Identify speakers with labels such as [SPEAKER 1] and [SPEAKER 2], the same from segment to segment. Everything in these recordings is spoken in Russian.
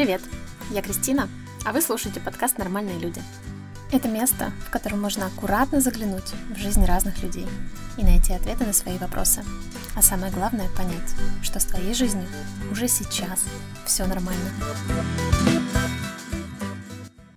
[SPEAKER 1] Привет, я Кристина, а вы слушаете подкаст «Нормальные люди». Это место, в котором можно аккуратно заглянуть в жизнь разных людей и найти ответы на свои вопросы. А самое главное — понять, что с твоей жизнью уже сейчас все нормально.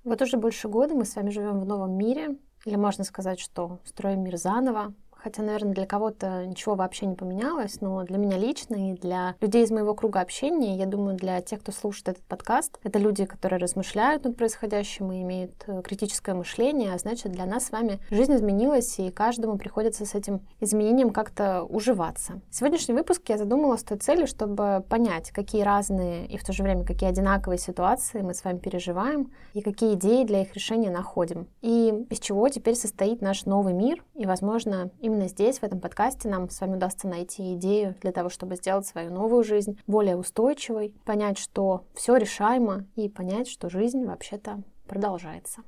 [SPEAKER 1] Вот уже больше года мы с вами живем в новом мире, или можно сказать, что строим мир заново, Хотя, наверное, для кого-то ничего вообще не поменялось, но для меня лично и для людей из моего круга общения, я думаю, для тех, кто слушает этот подкаст, это люди, которые размышляют над происходящим и имеют э, критическое мышление, а значит, для нас с вами жизнь изменилась, и каждому приходится с этим изменением как-то уживаться. Сегодняшний выпуск я задумала с той целью, чтобы понять, какие разные и в то же время какие одинаковые ситуации мы с вами переживаем, и какие идеи для их решения находим, и из чего теперь состоит наш новый мир, и, возможно, именно здесь, в этом подкасте, нам с вами удастся найти идею для того, чтобы сделать свою новую жизнь более устойчивой, понять, что все решаемо, и понять, что жизнь вообще-то продолжается.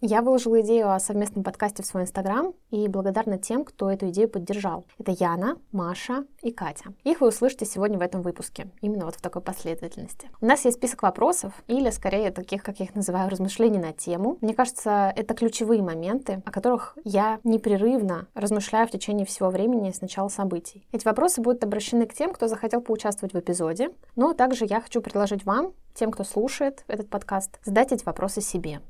[SPEAKER 1] Я выложила идею о совместном подкасте в свой инстаграм и благодарна тем, кто эту идею поддержал. Это Яна, Маша и Катя. Их вы услышите сегодня в этом выпуске, именно вот в такой последовательности. У нас есть список вопросов, или скорее таких, как я их называю, размышлений на тему. Мне кажется, это ключевые моменты, о которых я непрерывно размышляю в течение всего времени с начала событий. Эти вопросы будут обращены к тем, кто захотел поучаствовать в эпизоде, но также я хочу предложить вам, тем, кто слушает этот подкаст, задать эти вопросы себе.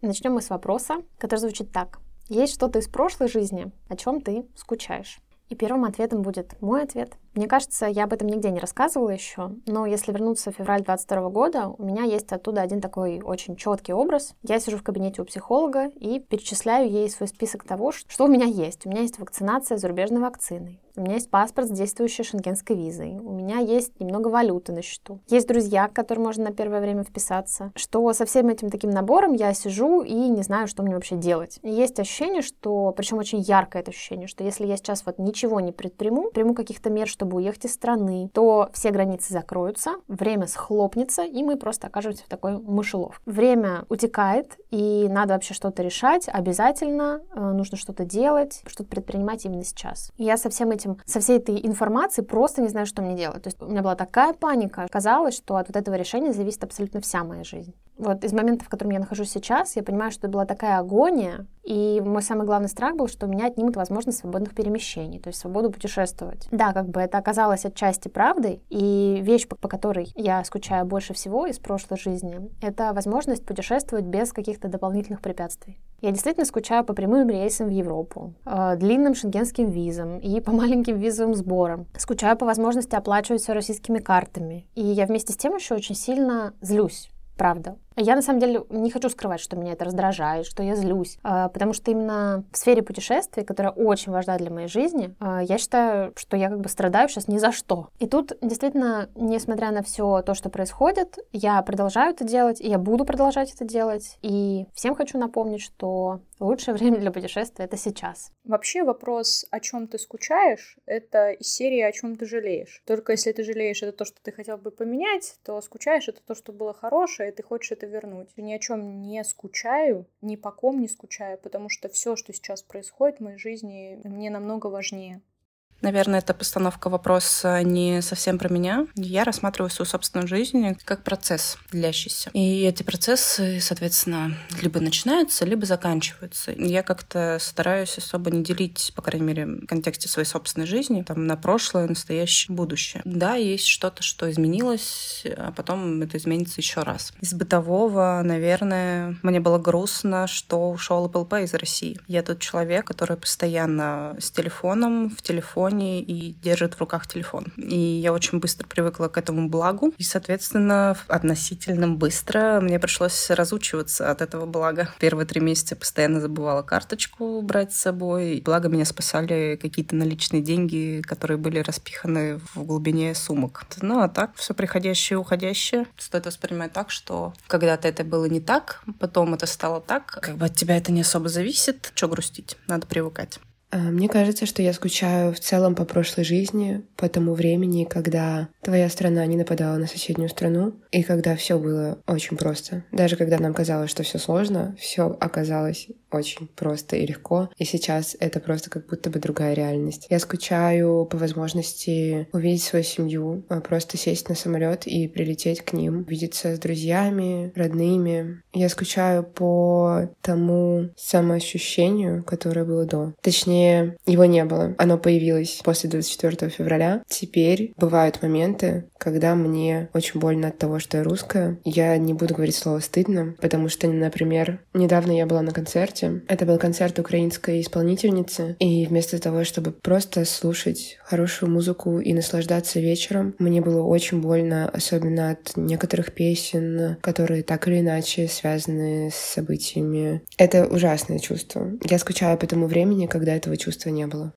[SPEAKER 1] Начнем мы с вопроса, который звучит так. Есть что-то из прошлой жизни, о чем ты скучаешь? И первым ответом будет мой ответ. Мне кажется, я об этом нигде не рассказывала еще, но если вернуться в февраль 22 года, у меня есть оттуда один такой очень четкий образ. Я сижу в кабинете у психолога и перечисляю ей свой список того, что у меня есть. У меня есть вакцинация зарубежной вакциной. У меня есть паспорт с действующей шенгенской визой. У меня есть немного валюты на счету. Есть друзья, к которым можно на первое время вписаться. Что со всем этим таким набором я сижу и не знаю, что мне вообще делать. И есть ощущение, что, причем очень яркое это ощущение, что если я сейчас вот ничего не предприму, приму каких-то мер, чтобы уехать из страны, то все границы закроются, время схлопнется, и мы просто окажемся в такой мышелов. Время утекает, и надо вообще что-то решать, обязательно э, нужно что-то делать, что-то предпринимать именно сейчас. Я со всем этим, со всей этой информацией просто не знаю, что мне делать. То есть у меня была такая паника. Казалось, что от вот этого решения зависит абсолютно вся моя жизнь. Вот из момента, в котором я нахожусь сейчас, я понимаю, что это была такая агония, и мой самый главный страх был, что у меня отнимут возможность свободных перемещений, то есть свободу путешествовать. Да, как бы это оказалось отчасти правдой, и вещь, по которой я скучаю больше всего из прошлой жизни, это возможность путешествовать без каких-то дополнительных препятствий. Я действительно скучаю по прямым рейсам в Европу, э, длинным шенгенским визам и по маленьким визовым сборам. Скучаю по возможности оплачивать все российскими картами. И я вместе с тем еще очень сильно злюсь правда. Я на самом деле не хочу скрывать, что меня это раздражает, что я злюсь, а, потому что именно в сфере путешествий, которая очень важна для моей жизни, а, я считаю, что я как бы страдаю сейчас ни за что. И тут действительно, несмотря на все то, что происходит, я продолжаю это делать, и я буду продолжать это делать. И всем хочу напомнить, что лучшее время для путешествия это сейчас.
[SPEAKER 2] Вообще вопрос, о чем ты скучаешь, это из серии о чем ты жалеешь. Только если ты жалеешь это то, что ты хотел бы поменять, то скучаешь это то, что было хорошее, и ты хочешь это вернуть. Ни о чем не скучаю, ни по ком не скучаю, потому что все, что сейчас происходит в моей жизни, мне намного важнее.
[SPEAKER 3] Наверное, эта постановка вопроса не совсем про меня. Я рассматриваю свою собственную жизнь как процесс длящийся. И эти процессы, соответственно, либо начинаются, либо заканчиваются. Я как-то стараюсь особо не делить, по крайней мере, в контексте своей собственной жизни, там, на прошлое, настоящее, будущее. Да, есть что-то, что изменилось, а потом это изменится еще раз. Из бытового, наверное, мне было грустно, что ушел Apple из России. Я тот человек, который постоянно с телефоном, в телефоне телефоне и держит в руках телефон. И я очень быстро привыкла к этому благу. И, соответственно, относительно быстро мне пришлось разучиваться от этого блага. Первые три месяца постоянно забывала карточку брать с собой. Благо меня спасали какие-то наличные деньги, которые были распиханы в глубине сумок. Ну, а так, все приходящее и уходящее. Стоит воспринимать так, что когда-то это было не так, потом это стало так. Как бы от тебя это не особо зависит. Что грустить? Надо привыкать.
[SPEAKER 4] А, мне кажется, что я скучаю в целом по прошлой жизни, по тому времени, когда твоя страна не нападала на соседнюю страну, и когда все было очень просто. Даже когда нам казалось, что все сложно, все оказалось очень просто и легко. И сейчас это просто как будто бы другая реальность. Я скучаю по возможности увидеть свою семью, а, просто сесть на самолет и прилететь к ним, видеться с друзьями, родными. Я скучаю по тому самоощущению, которое было до. Точнее, Точнее, его не было. Оно появилось после 24 февраля. Теперь бывают моменты, когда мне очень больно от того, что я русская. Я не буду говорить слово «стыдно», потому что, например, недавно я была на концерте. Это был концерт украинской исполнительницы. И вместо того, чтобы просто слушать хорошую музыку и наслаждаться вечером, мне было очень больно, особенно от некоторых песен, которые так или иначе связаны с событиями. Это ужасное чувство. Я скучаю по тому времени, когда это этого чувства не было.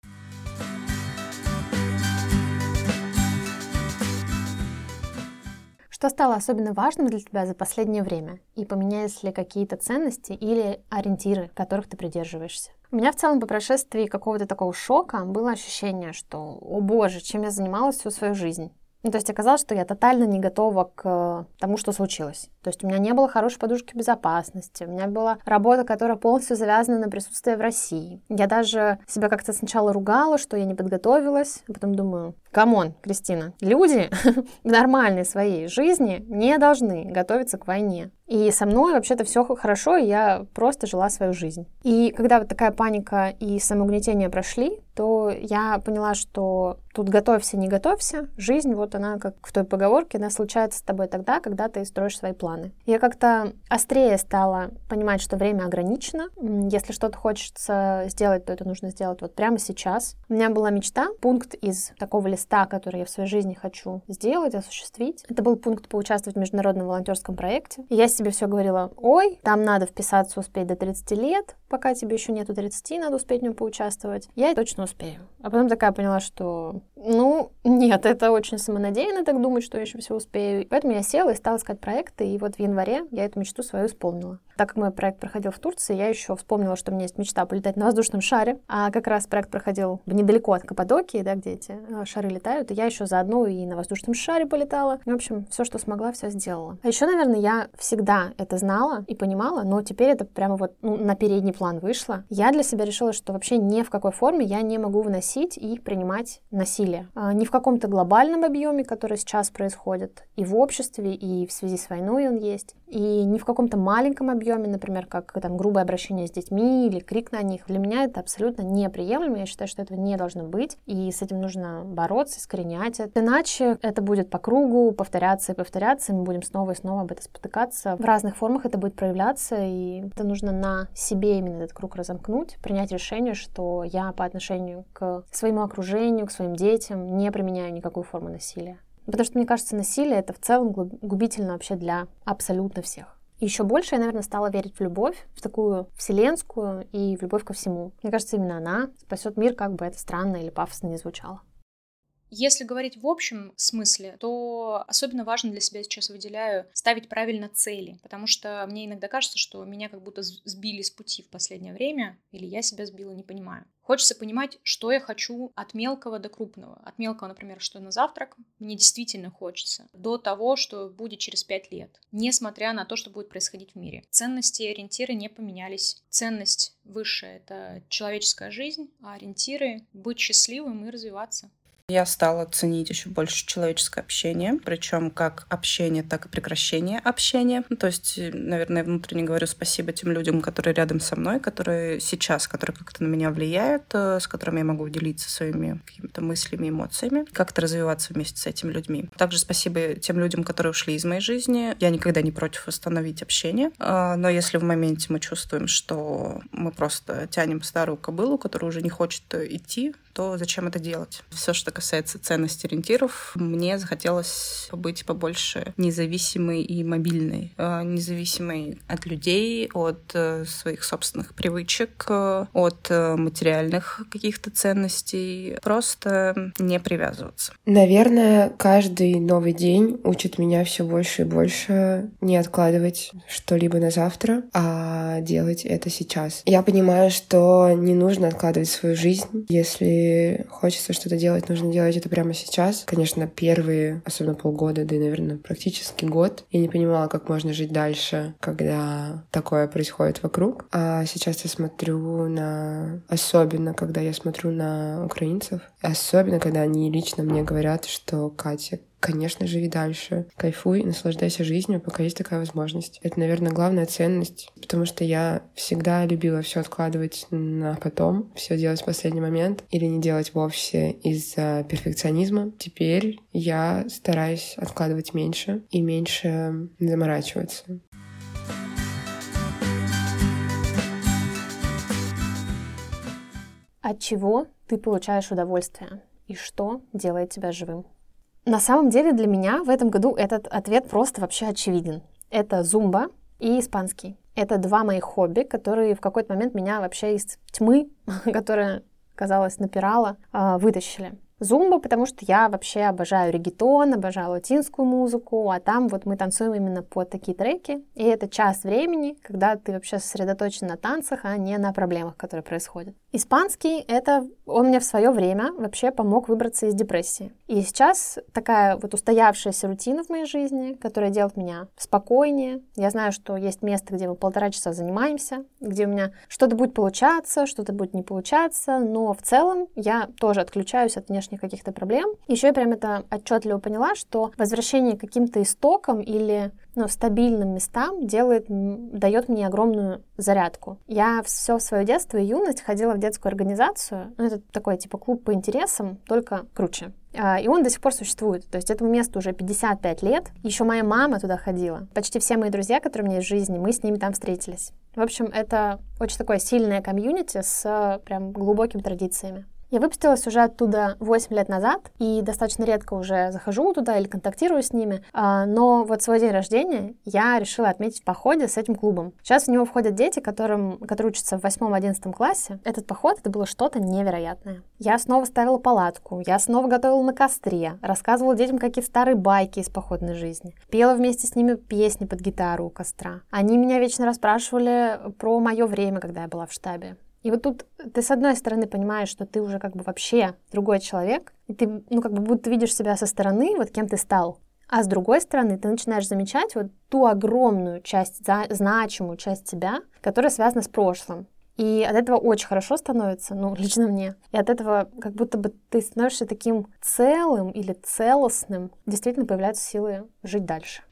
[SPEAKER 1] Что стало особенно важным для тебя за последнее время? И поменялись ли какие-то ценности или ориентиры, которых ты придерживаешься? У меня в целом по прошествии какого-то такого шока было ощущение, что, о боже, чем я занималась всю свою жизнь. Ну, то есть оказалось, что я тотально не готова к тому, что случилось. То есть у меня не было хорошей подушки безопасности, у меня была работа, которая полностью завязана на присутствие в России. Я даже себя как-то сначала ругала, что я не подготовилась, а потом думаю, come on, Кристина, люди в нормальной своей жизни не должны готовиться к войне. И со мной вообще-то все хорошо, и я просто жила свою жизнь. И когда вот такая паника и самоугнетение прошли, то я поняла, что тут готовься, не готовься. Жизнь, вот она, как в той поговорке, она случается с тобой тогда, когда ты строишь свои планы. Я как-то острее стала понимать, что время ограничено. Если что-то хочется сделать, то это нужно сделать вот прямо сейчас. У меня была мечта, пункт из такого листа, который я в своей жизни хочу сделать, осуществить. Это был пункт поучаствовать в международном волонтерском проекте. И я себе все говорила, ой, там надо вписаться, успеть до 30 лет, пока тебе еще нету 30, надо успеть в нем поучаствовать. Я точно успею. А потом такая поняла, что, ну, нет, это очень самонадеянно так думать, что я еще все успею. Поэтому я села и стала искать проекты, и вот в январе я эту мечту свою исполнила. Так как мой проект проходил в Турции, я еще вспомнила, что у меня есть мечта полетать на воздушном шаре. А как раз проект проходил недалеко от Каппадокии, да, где эти э, шары летают. И я еще заодно и на воздушном шаре полетала. В общем, все, что смогла, все сделала. А еще, наверное, я всегда это знала и понимала, но теперь это прямо вот ну, на передний план вышло. Я для себя решила, что вообще ни в какой форме я не могу выносить и принимать насилие. А, ни в каком-то глобальном объеме, который сейчас происходит, и в обществе, и в связи с войной он есть, и ни в каком-то маленьком объеме, например, как там грубое обращение с детьми или крик на них, для меня это абсолютно неприемлемо. Я считаю, что этого не должно быть, и с этим нужно бороться, искоренять это. Иначе это будет по кругу повторяться и повторяться, и мы будем снова и снова об этом спотыкаться. В разных формах это будет проявляться, и это нужно на себе именно этот круг разомкнуть, принять решение, что я по отношению к своему окружению, к своим детям не применяю никакую форму насилия. Потому что, мне кажется, насилие — это в целом губительно вообще для абсолютно всех еще больше я, наверное, стала верить в любовь, в такую вселенскую и в любовь ко всему. Мне кажется, именно она спасет мир, как бы это странно или пафосно не звучало.
[SPEAKER 2] Если говорить в общем смысле, то особенно важно для себя сейчас выделяю ставить правильно цели, потому что мне иногда кажется, что меня как будто сбили с пути в последнее время, или я себя сбила, не понимаю. Хочется понимать, что я хочу от мелкого до крупного. От мелкого, например, что на завтрак мне действительно хочется, до того, что будет через пять лет, несмотря на то, что будет происходить в мире. Ценности и ориентиры не поменялись. Ценность высшая — это человеческая жизнь, а ориентиры — быть счастливым и развиваться.
[SPEAKER 3] Я стала ценить еще больше человеческое общение, причем как общение, так и прекращение общения. Ну, то есть, наверное, внутренне говорю спасибо тем людям, которые рядом со мной, которые сейчас, которые как-то на меня влияют, э, с которыми я могу делиться своими какими-то мыслями, эмоциями, как-то развиваться вместе с этими людьми. Также спасибо тем людям, которые ушли из моей жизни. Я никогда не против восстановить общение, а, но если в моменте мы чувствуем, что мы просто тянем старую кобылу, которая уже не хочет идти, то зачем это делать? Все, что касается ценностей ориентиров, мне захотелось быть побольше независимой и мобильной. Э, независимой от людей, от э, своих собственных привычек, э, от материальных каких-то ценностей. Просто не привязываться.
[SPEAKER 4] Наверное, каждый новый день учит меня все больше и больше не откладывать что-либо на завтра, а делать это сейчас. Я понимаю, что не нужно откладывать свою жизнь. Если хочется что-то делать, нужно делать это прямо сейчас. Конечно, первые, особенно полгода, да и, наверное, практически год, я не понимала, как можно жить дальше, когда такое происходит вокруг. А сейчас я смотрю на... Особенно, когда я смотрю на украинцев, особенно, когда они лично мне говорят, что Катя, конечно, живи дальше. Кайфуй, наслаждайся жизнью, пока есть такая возможность. Это, наверное, главная ценность, потому что я всегда любила все откладывать на потом, все делать в последний момент или не делать вовсе из-за перфекционизма. Теперь я стараюсь откладывать меньше и меньше заморачиваться.
[SPEAKER 1] От чего ты получаешь удовольствие и что делает тебя живым? На самом деле для меня в этом году этот ответ просто вообще очевиден. Это зумба и испанский. Это два моих хобби, которые в какой-то момент меня вообще из тьмы, которая, казалось, напирала, а, вытащили. Зумба, потому что я вообще обожаю регетон, обожаю латинскую музыку, а там вот мы танцуем именно под такие треки. И это час времени, когда ты вообще сосредоточен на танцах, а не на проблемах, которые происходят. Испанский — это он мне в свое время вообще помог выбраться из депрессии. И сейчас такая вот устоявшаяся рутина в моей жизни, которая делает меня спокойнее. Я знаю, что есть место, где мы полтора часа занимаемся, где у меня что-то будет получаться, что-то будет не получаться, но в целом я тоже отключаюсь от внешних каких-то проблем. Еще я прям это отчетливо поняла, что возвращение к каким-то истокам или ну, стабильным местам делает, дает мне огромную зарядку. Я все свое детство и юность ходила в детскую организацию. Ну, это такой типа клуб по интересам, только круче. А, и он до сих пор существует. То есть этому месту уже 55 лет. Еще моя мама туда ходила. Почти все мои друзья, которые у меня есть в жизни, мы с ними там встретились. В общем, это очень такое сильное комьюнити с прям глубокими традициями. Я выпустилась уже оттуда 8 лет назад и достаточно редко уже захожу туда или контактирую с ними. А, но вот свой день рождения я решила отметить в походе с этим клубом. Сейчас в него входят дети, которым, которые учатся в 8-11 классе. Этот поход, это было что-то невероятное. Я снова ставила палатку, я снова готовила на костре, рассказывала детям какие-то старые байки из походной жизни, пела вместе с ними песни под гитару у костра. Они меня вечно расспрашивали про мое время, когда я была в штабе. И вот тут ты, с одной стороны, понимаешь, что ты уже как бы вообще другой человек, и ты, ну, как бы будто видишь себя со стороны, вот кем ты стал. А с другой стороны, ты начинаешь замечать вот ту огромную часть, за, значимую часть себя, которая связана с прошлым. И от этого очень хорошо становится, ну, лично мне. И от этого как будто бы ты становишься таким целым или целостным. Действительно появляются силы жить дальше.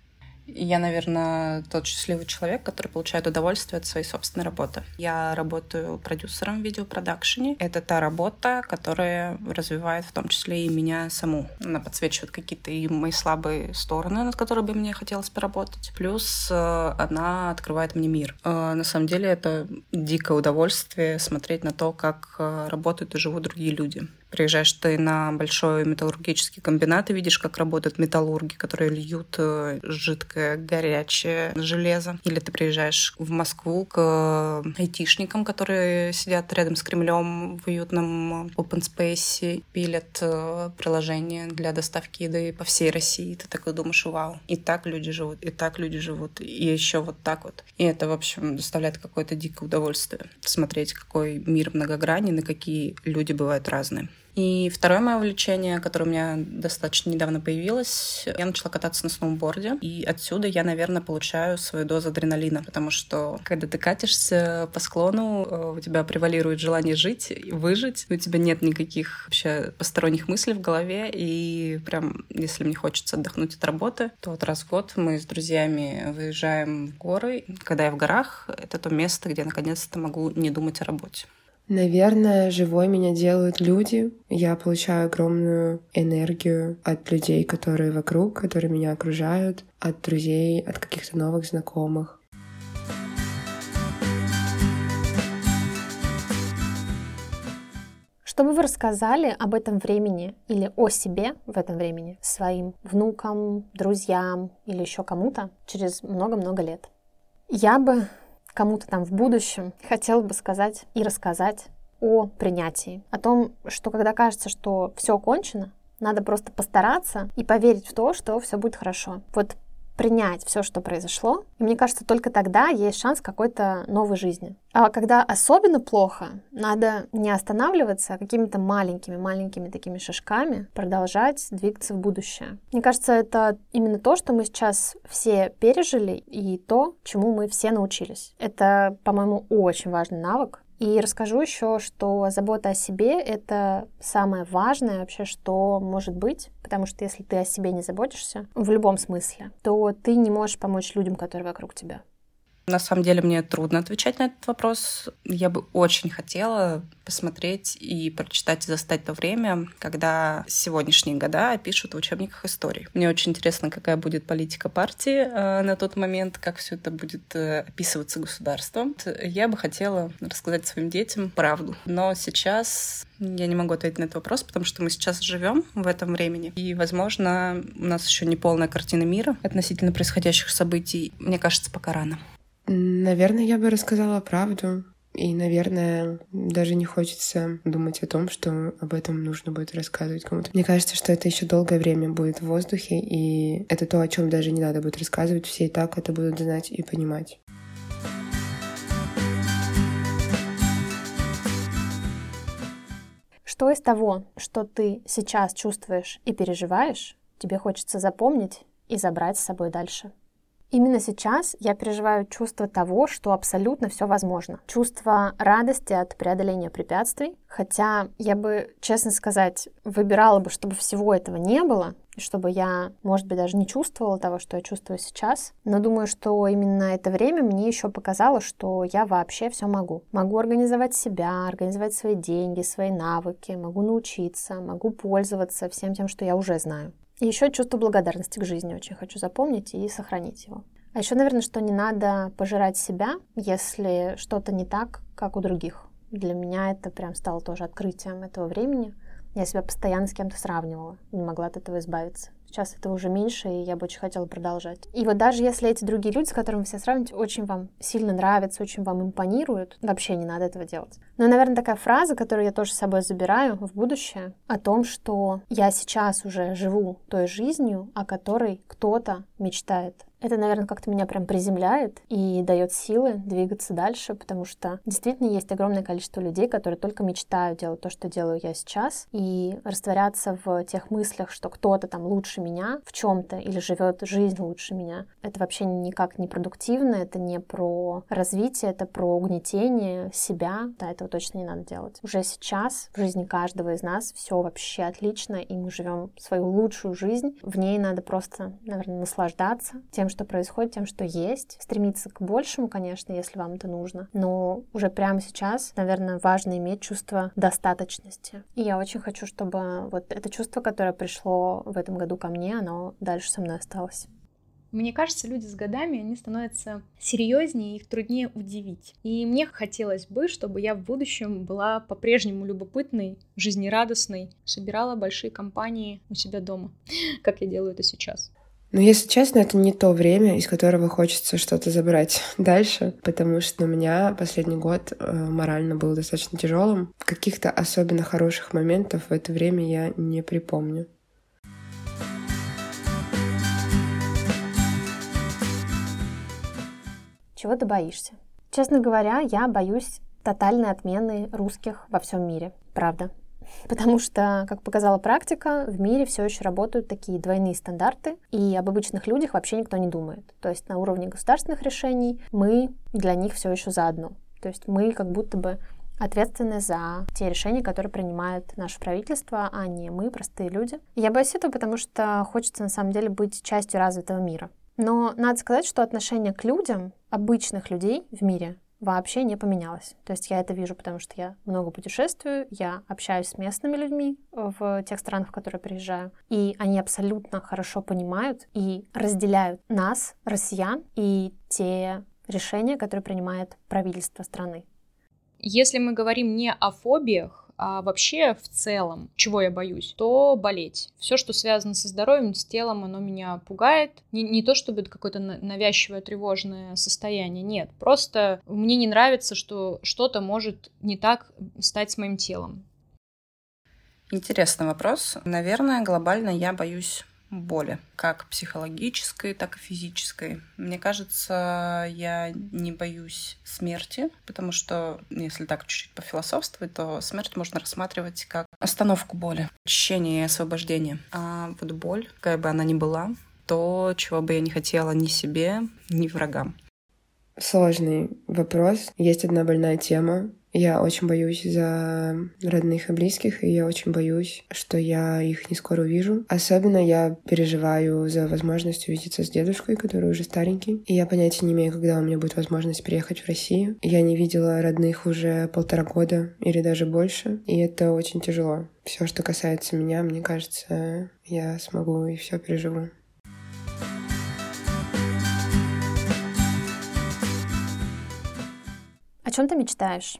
[SPEAKER 3] Я, наверное, тот счастливый человек, который получает удовольствие от своей собственной работы. Я работаю продюсером в видеопродакшене. Это та работа, которая развивает в том числе и меня саму. Она подсвечивает какие-то и мои слабые стороны, над которыми бы мне хотелось поработать. Плюс э, она открывает мне мир. Э, на самом деле это дикое удовольствие смотреть на то, как э, работают и живут другие люди. Приезжаешь ты на большой металлургический комбинат и видишь, как работают металлурги, которые льют э, жидкое, горячее железо. Или ты приезжаешь в Москву к э, айтишникам, которые сидят рядом с Кремлем в уютном open space, пилят э, приложения для доставки еды по всей России. Ты такой думаешь, вау, и так люди живут, и так люди живут, и еще вот так вот. И это, в общем, доставляет какое-то дикое удовольствие смотреть, какой мир многогранен и какие люди бывают разные. И второе мое увлечение, которое у меня достаточно недавно появилось, я начала кататься на сноуборде. И отсюда я, наверное, получаю свою дозу адреналина, потому что когда ты катишься по склону, э, у тебя превалирует желание жить, выжить, у тебя нет никаких вообще посторонних мыслей в голове, и прям, если мне хочется отдохнуть от работы, то вот раз в год мы с друзьями выезжаем в горы. Когда я в горах, это то место, где я наконец-то могу не думать о работе.
[SPEAKER 4] Наверное, живой меня делают люди. Я получаю огромную энергию от людей, которые вокруг, которые меня окружают, от друзей, от каких-то новых знакомых.
[SPEAKER 1] Что бы вы рассказали об этом времени или о себе в этом времени своим внукам, друзьям или еще кому-то через много-много лет? Я бы кому-то там в будущем хотела бы сказать и рассказать о принятии, о том, что когда кажется, что все кончено, надо просто постараться и поверить в то, что все будет хорошо. Вот принять все, что произошло. И мне кажется, только тогда есть шанс какой-то новой жизни. А когда особенно плохо, надо не останавливаться, а какими-то маленькими-маленькими такими шажками продолжать двигаться в будущее. Мне кажется, это именно то, что мы сейчас все пережили и то, чему мы все научились. Это, по-моему, очень важный навык, и расскажу еще, что забота о себе — это самое важное вообще, что может быть, потому что если ты о себе не заботишься, в любом смысле, то ты не можешь помочь людям, которые вокруг тебя.
[SPEAKER 3] На самом деле мне трудно отвечать на этот вопрос. Я бы очень хотела посмотреть и прочитать и застать то время, когда сегодняшние года пишут в учебниках истории. Мне очень интересно, какая будет политика партии э, на тот момент, как все это будет э, описываться государством. Я бы хотела рассказать своим детям правду. Но сейчас я не могу ответить на этот вопрос, потому что мы сейчас живем в этом времени. И, возможно, у нас еще не полная картина мира относительно происходящих событий. Мне кажется, пока рано.
[SPEAKER 4] Наверное, я бы рассказала правду. И, наверное, даже не хочется думать о том, что об этом нужно будет рассказывать кому-то. Мне кажется, что это еще долгое время будет в воздухе, и это то, о чем даже не надо будет рассказывать. Все и так это будут знать и понимать.
[SPEAKER 1] Что из того, что ты сейчас чувствуешь и переживаешь, тебе хочется запомнить и забрать с собой дальше? Именно сейчас я переживаю чувство того, что абсолютно все возможно. Чувство радости от преодоления препятствий. Хотя я бы, честно сказать, выбирала бы, чтобы всего этого не было, чтобы я, может быть, даже не чувствовала того, что я чувствую сейчас. Но думаю, что именно это время мне еще показало, что я вообще все могу. Могу организовать себя, организовать свои деньги, свои навыки, могу научиться, могу пользоваться всем тем, что я уже знаю. Еще чувство благодарности к жизни очень хочу запомнить и сохранить его. А еще, наверное, что не надо пожирать себя, если что-то не так, как у других. Для меня это прям стало тоже открытием этого времени. Я себя постоянно с кем-то сравнивала, не могла от этого избавиться. Сейчас это уже меньше, и я бы очень хотела продолжать. И вот даже если эти другие люди, с которыми вы все сравниваете, очень вам сильно нравятся, очень вам импонируют, вообще не надо этого делать. Но, наверное, такая фраза, которую я тоже с собой забираю в будущее, о том, что я сейчас уже живу той жизнью, о которой кто-то мечтает. Это, наверное, как-то меня прям приземляет и дает силы двигаться дальше, потому что действительно есть огромное количество людей, которые только мечтают делать то, что делаю я сейчас, и растворяться в тех мыслях, что кто-то там лучше меня в чем-то или живет жизнь лучше меня. Это вообще никак не продуктивно, это не про развитие, это про угнетение себя. Да, этого точно не надо делать. Уже сейчас в жизни каждого из нас все вообще отлично, и мы живем свою лучшую жизнь. В ней надо просто, наверное, наслаждаться тем, что происходит, тем, что есть. Стремиться к большему, конечно, если вам это нужно. Но уже прямо сейчас, наверное, важно иметь чувство достаточности. И я очень хочу, чтобы вот это чувство, которое пришло в этом году ко мне, оно дальше со мной осталось.
[SPEAKER 2] Мне кажется, люди с годами, они становятся серьезнее, их труднее удивить. И мне хотелось бы, чтобы я в будущем была по-прежнему любопытной, жизнерадостной, собирала большие компании у себя дома, как я делаю это сейчас.
[SPEAKER 4] Но, если честно, это не то время, из которого хочется что-то забрать дальше, потому что у меня последний год э, морально был достаточно тяжелым. Каких-то особенно хороших моментов в это время я не припомню.
[SPEAKER 1] Чего ты боишься? Честно говоря, я боюсь тотальной отмены русских во всем мире. Правда. Потому что, как показала практика, в мире все еще работают такие двойные стандарты, и об обычных людях вообще никто не думает. То есть на уровне государственных решений мы для них все еще заодно. То есть мы как будто бы ответственны за те решения, которые принимает наше правительство, а не мы, простые люди. Я боюсь этого, потому что хочется на самом деле быть частью развитого мира. Но надо сказать, что отношение к людям, обычных людей в мире, вообще не поменялось. То есть я это вижу, потому что я много путешествую, я общаюсь с местными людьми в тех странах, в которые приезжаю, и они абсолютно хорошо понимают и разделяют нас, россиян, и те решения, которые принимает правительство страны.
[SPEAKER 2] Если мы говорим не о фобиях, А вообще, в целом, чего я боюсь, то болеть. Все, что связано со здоровьем, с телом, оно меня пугает. Не, не то, чтобы это какое-то навязчивое тревожное состояние, нет. Просто мне не нравится, что что-то может не так стать с моим телом.
[SPEAKER 3] Интересный вопрос. Наверное, глобально я боюсь боли, как психологической, так и физической. Мне кажется, я не боюсь смерти, потому что, если так чуть-чуть пофилософствовать, то смерть можно рассматривать как остановку боли, очищение и освобождение. А вот боль, какая бы она ни была, то, чего бы я не хотела ни себе, ни врагам.
[SPEAKER 4] Сложный вопрос. Есть одна больная тема, я очень боюсь за родных и близких, и я очень боюсь, что я их не скоро увижу. Особенно я переживаю за возможность увидеться с дедушкой, который уже старенький. И я понятия не имею, когда у меня будет возможность приехать в Россию. Я не видела родных уже полтора года или даже больше, и это очень тяжело. Все, что касается меня, мне кажется, я смогу и все переживу.
[SPEAKER 1] О чем ты мечтаешь?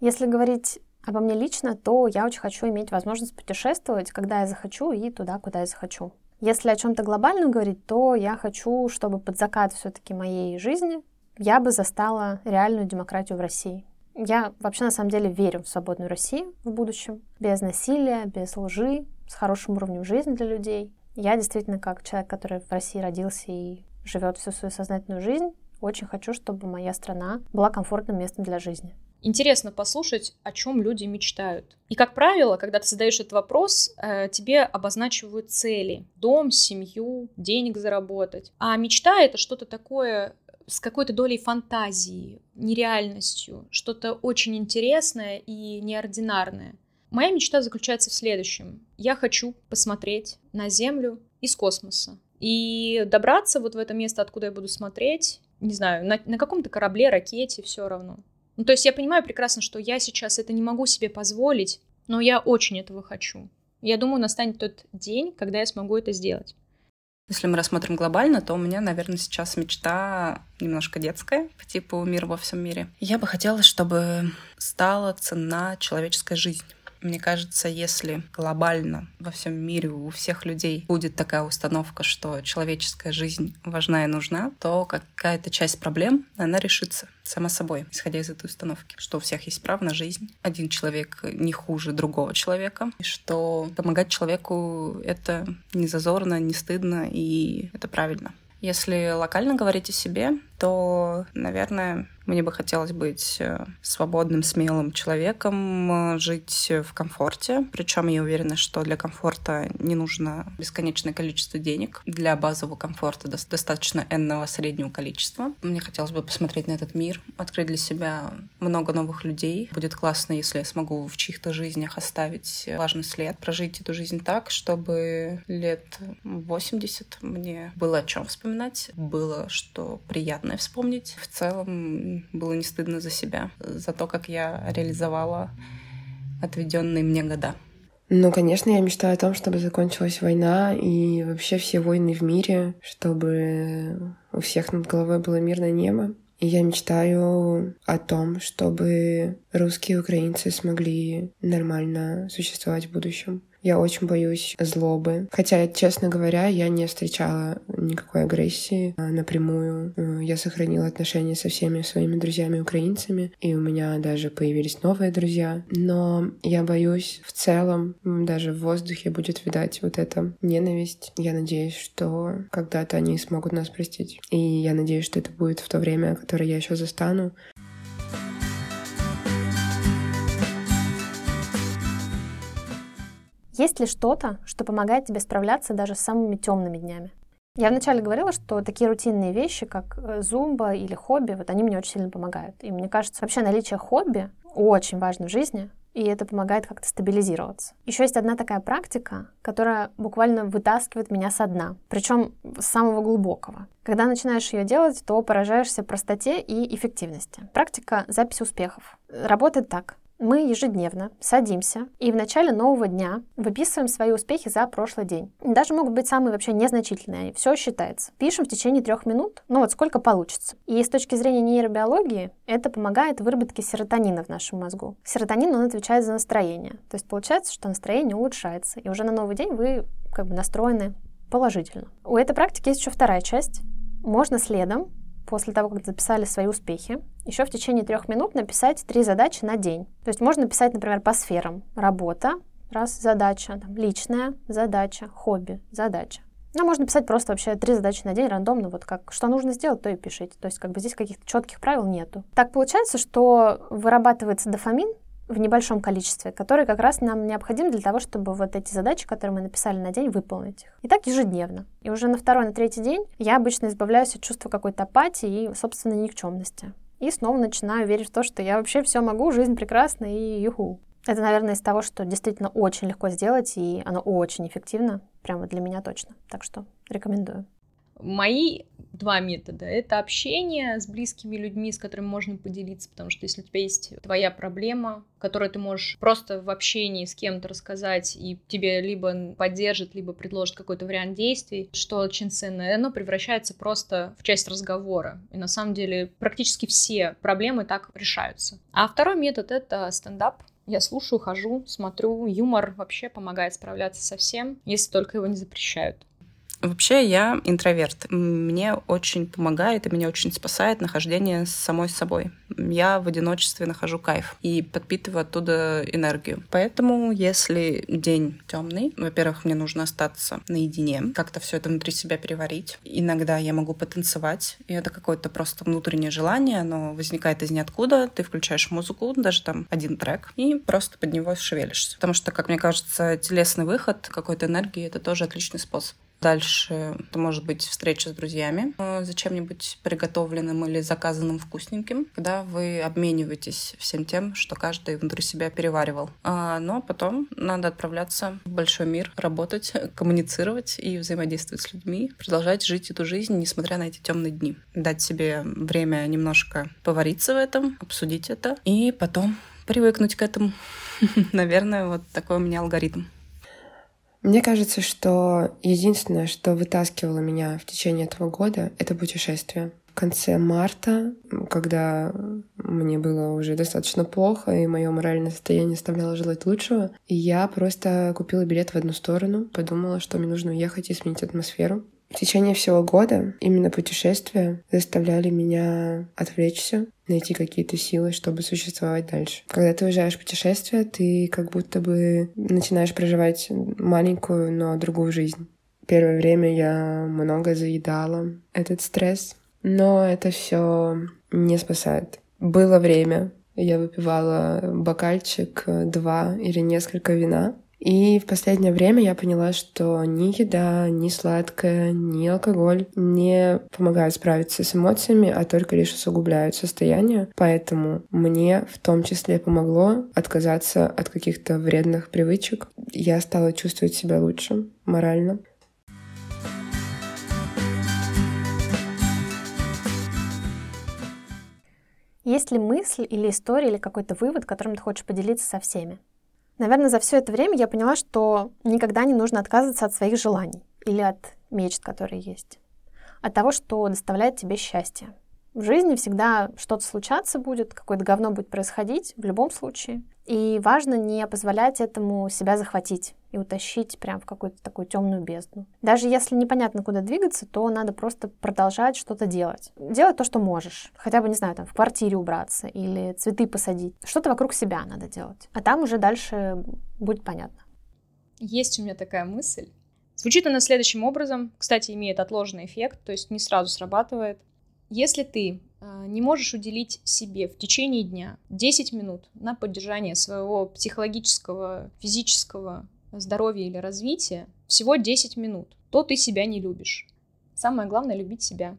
[SPEAKER 1] Если говорить обо мне лично, то я очень хочу иметь возможность путешествовать, когда я захочу, и туда, куда я захочу. Если о чем-то глобальном говорить, то я хочу, чтобы под закат все-таки моей жизни я бы застала реальную демократию в России. Я вообще на самом деле верю в свободную Россию в будущем, без насилия, без лжи, с хорошим уровнем жизни для людей. Я действительно, как человек, который в России родился и живет всю свою сознательную жизнь, очень хочу, чтобы моя страна была комфортным местом для жизни
[SPEAKER 2] интересно послушать, о чем люди мечтают. И, как правило, когда ты задаешь этот вопрос, э, тебе обозначивают цели. Дом, семью, денег заработать. А мечта — это что-то такое с какой-то долей фантазии, нереальностью, что-то очень интересное и неординарное. Моя мечта заключается в следующем. Я хочу посмотреть на Землю из космоса. И добраться вот в это место, откуда я буду смотреть, не знаю, на, на каком-то корабле, ракете, все равно. Ну, то есть я понимаю прекрасно, что я сейчас это не могу себе позволить, но я очень этого хочу. Я думаю, настанет тот день, когда я смогу это сделать.
[SPEAKER 3] Если мы рассмотрим глобально, то у меня, наверное, сейчас мечта немножко детская, по типу мир во всем мире. Я бы хотела, чтобы стала цена человеческая жизнь. Мне кажется, если глобально во всем мире у всех людей будет такая установка, что человеческая жизнь важна и нужна, то какая-то часть проблем, она решится сама собой, исходя из этой установки, что у всех есть право на жизнь, один человек не хуже другого человека, и что помогать человеку — это не зазорно, не стыдно, и это правильно. Если локально говорить о себе, то, наверное, мне бы хотелось быть э, свободным, смелым человеком, э, жить в комфорте. Причем я уверена, что для комфорта не нужно бесконечное количество денег. Для базового комфорта достаточно энного среднего количества. Мне хотелось бы посмотреть на этот мир, открыть для себя много новых людей. Будет классно, если я смогу в чьих-то жизнях оставить важный след, прожить эту жизнь так, чтобы лет 80 мне было о чем вспоминать, было что приятно приятное вспомнить. В целом было не стыдно за себя, за то, как я реализовала отведенные мне года.
[SPEAKER 4] Ну, конечно, я мечтаю о том, чтобы закончилась война и вообще все войны в мире, чтобы у всех над головой было мирное небо. И я мечтаю о том, чтобы русские и украинцы смогли нормально существовать в будущем. Я очень боюсь злобы. Хотя, честно говоря, я не встречала никакой агрессии а, напрямую. Э, я сохранила отношения со всеми своими друзьями-украинцами, и у меня даже появились новые друзья. Но я боюсь, в целом, даже в воздухе будет видать вот эта ненависть. Я надеюсь, что когда-то они смогут нас простить. И я надеюсь, что это будет в то время, которое я еще застану.
[SPEAKER 1] Есть ли что-то, что помогает тебе справляться даже с самыми темными днями? Я вначале говорила, что такие рутинные вещи, как э, зумба или хобби, вот они мне очень сильно помогают. И мне кажется, вообще наличие хобби очень важно в жизни, и это помогает как-то стабилизироваться. Еще есть одна такая практика, которая буквально вытаскивает меня со дна, причем с самого глубокого. Когда начинаешь ее делать, то поражаешься простоте и эффективности. Практика записи успехов. Работает так. Мы ежедневно садимся и в начале нового дня выписываем свои успехи за прошлый день. Даже могут быть самые вообще незначительные, все считается. Пишем в течение трех минут, ну вот сколько получится. И с точки зрения нейробиологии это помогает выработке серотонина в нашем мозгу. Серотонин, он отвечает за настроение. То есть получается, что настроение улучшается, и уже на новый день вы как бы настроены положительно. У этой практики есть еще вторая часть. Можно следом после того, как записали свои успехи, еще в течение трех минут написать три задачи на день. То есть можно писать, например, по сферам. Работа, раз, задача, там, личная задача, хобби, задача. Ну, можно писать просто вообще три задачи на день рандомно, вот как что нужно сделать, то и пишите. То есть как бы здесь каких-то четких правил нету. Так получается, что вырабатывается дофамин, в небольшом количестве, который как раз нам необходим для того, чтобы вот эти задачи, которые мы написали на день, выполнить их. И так ежедневно. И уже на второй, на третий день я обычно избавляюсь от чувства какой-то апатии и, собственно, никчемности. И снова начинаю верить в то, что я вообще все могу, жизнь прекрасна и юху. Это, наверное, из того, что действительно очень легко сделать, и оно очень эффективно, прямо для меня точно. Так что рекомендую.
[SPEAKER 2] Мои два метода. Это общение с близкими людьми, с которыми можно поделиться, потому что если у тебя есть твоя проблема, которую ты можешь просто в общении с кем-то рассказать, и тебе либо поддержит, либо предложит какой-то вариант действий, что очень ценно, оно превращается просто в часть разговора. И на самом деле практически все проблемы так решаются. А второй метод — это стендап. Я слушаю, хожу, смотрю. Юмор вообще помогает справляться со всем, если только его не запрещают.
[SPEAKER 3] Вообще я интроверт. Мне очень помогает и меня очень спасает нахождение с самой собой. Я в одиночестве нахожу кайф и подпитываю оттуда энергию. Поэтому, если день темный, во-первых, мне нужно остаться наедине, как-то все это внутри себя переварить. Иногда я могу потанцевать, и это какое-то просто внутреннее желание, оно возникает из ниоткуда. Ты включаешь музыку, даже там один трек, и просто под него шевелишься. Потому что, как мне кажется, телесный выход какой-то энергии — это тоже отличный способ. Дальше это может быть встреча с друзьями э, за чем-нибудь приготовленным или заказанным вкусненьким, когда вы обмениваетесь всем тем, что каждый внутри себя переваривал. А, но потом надо отправляться в большой мир, работать, коммуницировать и взаимодействовать с людьми, продолжать жить эту жизнь, несмотря на эти темные дни. Дать себе время немножко повариться в этом, обсудить это и потом привыкнуть к этому. Наверное, вот такой у меня алгоритм.
[SPEAKER 4] Мне кажется, что единственное, что вытаскивало меня в течение этого года, это путешествие. В конце марта, когда мне было уже достаточно плохо, и мое моральное состояние оставляло желать лучшего, я просто купила билет в одну сторону, подумала, что мне нужно уехать и сменить атмосферу. В течение всего года именно путешествия заставляли меня отвлечься, найти какие-то силы, чтобы существовать дальше. Когда ты уезжаешь в путешествие, ты как будто бы начинаешь проживать маленькую, но другую жизнь. Первое время я много заедала этот стресс, но это все не спасает. Было время, я выпивала бокальчик, два или несколько вина, и в последнее время я поняла, что ни еда, ни сладкое, ни алкоголь не помогают справиться с эмоциями, а только лишь усугубляют состояние. Поэтому мне в том числе помогло отказаться от каких-то вредных привычек. Я стала чувствовать себя лучше морально.
[SPEAKER 1] Есть ли мысль или история, или какой-то вывод, которым ты хочешь поделиться со всеми? Наверное, за все это время я поняла, что никогда не нужно отказываться от своих желаний или от мечт, которые есть. От того, что доставляет тебе счастье. В жизни всегда что-то случаться будет, какое-то говно будет происходить в любом случае. И важно не позволять этому себя захватить и утащить прям в какую-то такую темную бездну. Даже если непонятно, куда двигаться, то надо просто продолжать что-то делать. Делать то, что можешь. Хотя бы, не знаю, там, в квартире убраться или цветы посадить. Что-то вокруг себя надо делать. А там уже дальше будет понятно.
[SPEAKER 2] Есть у меня такая мысль. Звучит она следующим образом. Кстати, имеет отложенный эффект, то есть не сразу срабатывает. Если ты а, не можешь уделить себе в течение дня 10 минут на поддержание своего психологического, физического здоровья или развития, всего 10 минут, то ты себя не любишь. Самое главное — любить себя.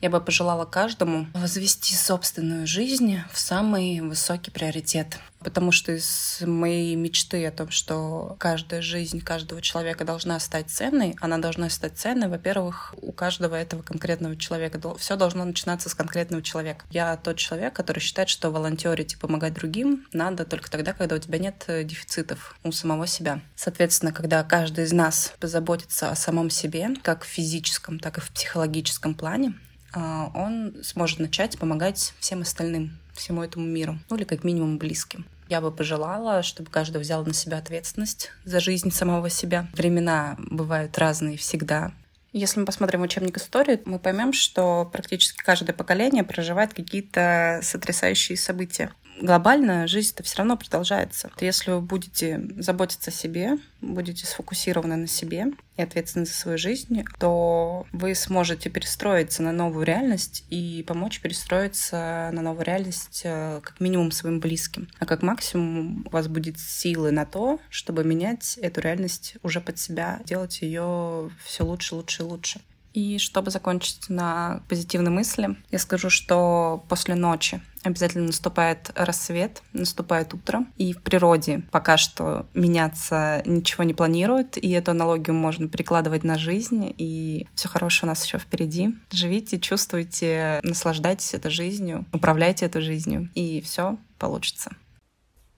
[SPEAKER 3] Я бы пожелала каждому возвести собственную жизнь в самый высокий приоритет. Потому что из моей мечты о том, что каждая жизнь каждого человека должна стать ценной, она должна стать ценной, во-первых, у каждого этого конкретного человека. Все должно начинаться с конкретного человека. Я тот человек, который считает, что волонтерить и помогать другим надо только тогда, когда у тебя нет э, дефицитов у самого себя. Соответственно, когда каждый из нас позаботится о самом себе, как в физическом, так и в психологическом плане, а, он сможет начать помогать всем остальным, всему этому миру, ну или как минимум близким. Я бы пожелала, чтобы каждый взял на себя ответственность за жизнь самого себя. Времена бывают разные всегда. Если мы посмотрим учебник истории, мы поймем, что практически каждое поколение проживает какие-то сотрясающие события глобально жизнь-то все равно продолжается. Если вы будете заботиться о себе, будете сфокусированы на себе и ответственны за свою жизнь, то вы сможете перестроиться на новую реальность и помочь перестроиться на новую реальность э, как минимум своим близким. А как максимум у вас будет силы на то, чтобы менять эту реальность уже под себя, делать ее все лучше, лучше лучше. И чтобы закончить на позитивной мысли, я скажу, что после ночи обязательно наступает рассвет, наступает утро. И в природе пока что меняться ничего не планирует. И эту аналогию можно прикладывать на жизнь. И все хорошее у нас еще впереди. Живите, чувствуйте, наслаждайтесь этой жизнью, управляйте этой жизнью, и все получится.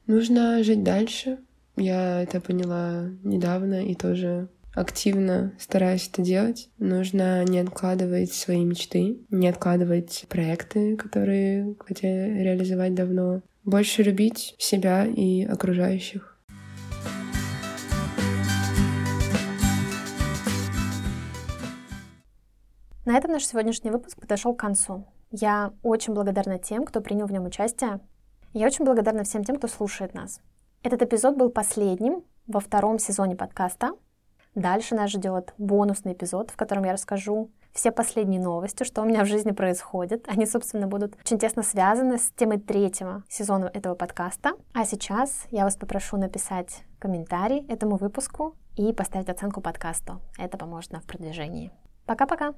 [SPEAKER 4] Нужно жить дальше. Я это поняла недавно и тоже активно стараюсь это делать. Нужно не откладывать свои мечты, не откладывать проекты, которые хотели реализовать давно. Больше любить себя и окружающих.
[SPEAKER 1] На этом наш сегодняшний выпуск подошел к концу. Я очень благодарна тем, кто принял в нем участие. Я очень благодарна всем тем, кто слушает нас. Этот эпизод был последним во втором сезоне подкаста, Дальше нас ждет бонусный эпизод, в котором я расскажу все последние новости, что у меня в жизни происходит. Они, собственно, будут очень тесно связаны с темой третьего сезона этого подкаста. А сейчас я вас попрошу написать комментарий этому выпуску и поставить оценку подкасту. Это поможет нам в продвижении. Пока-пока!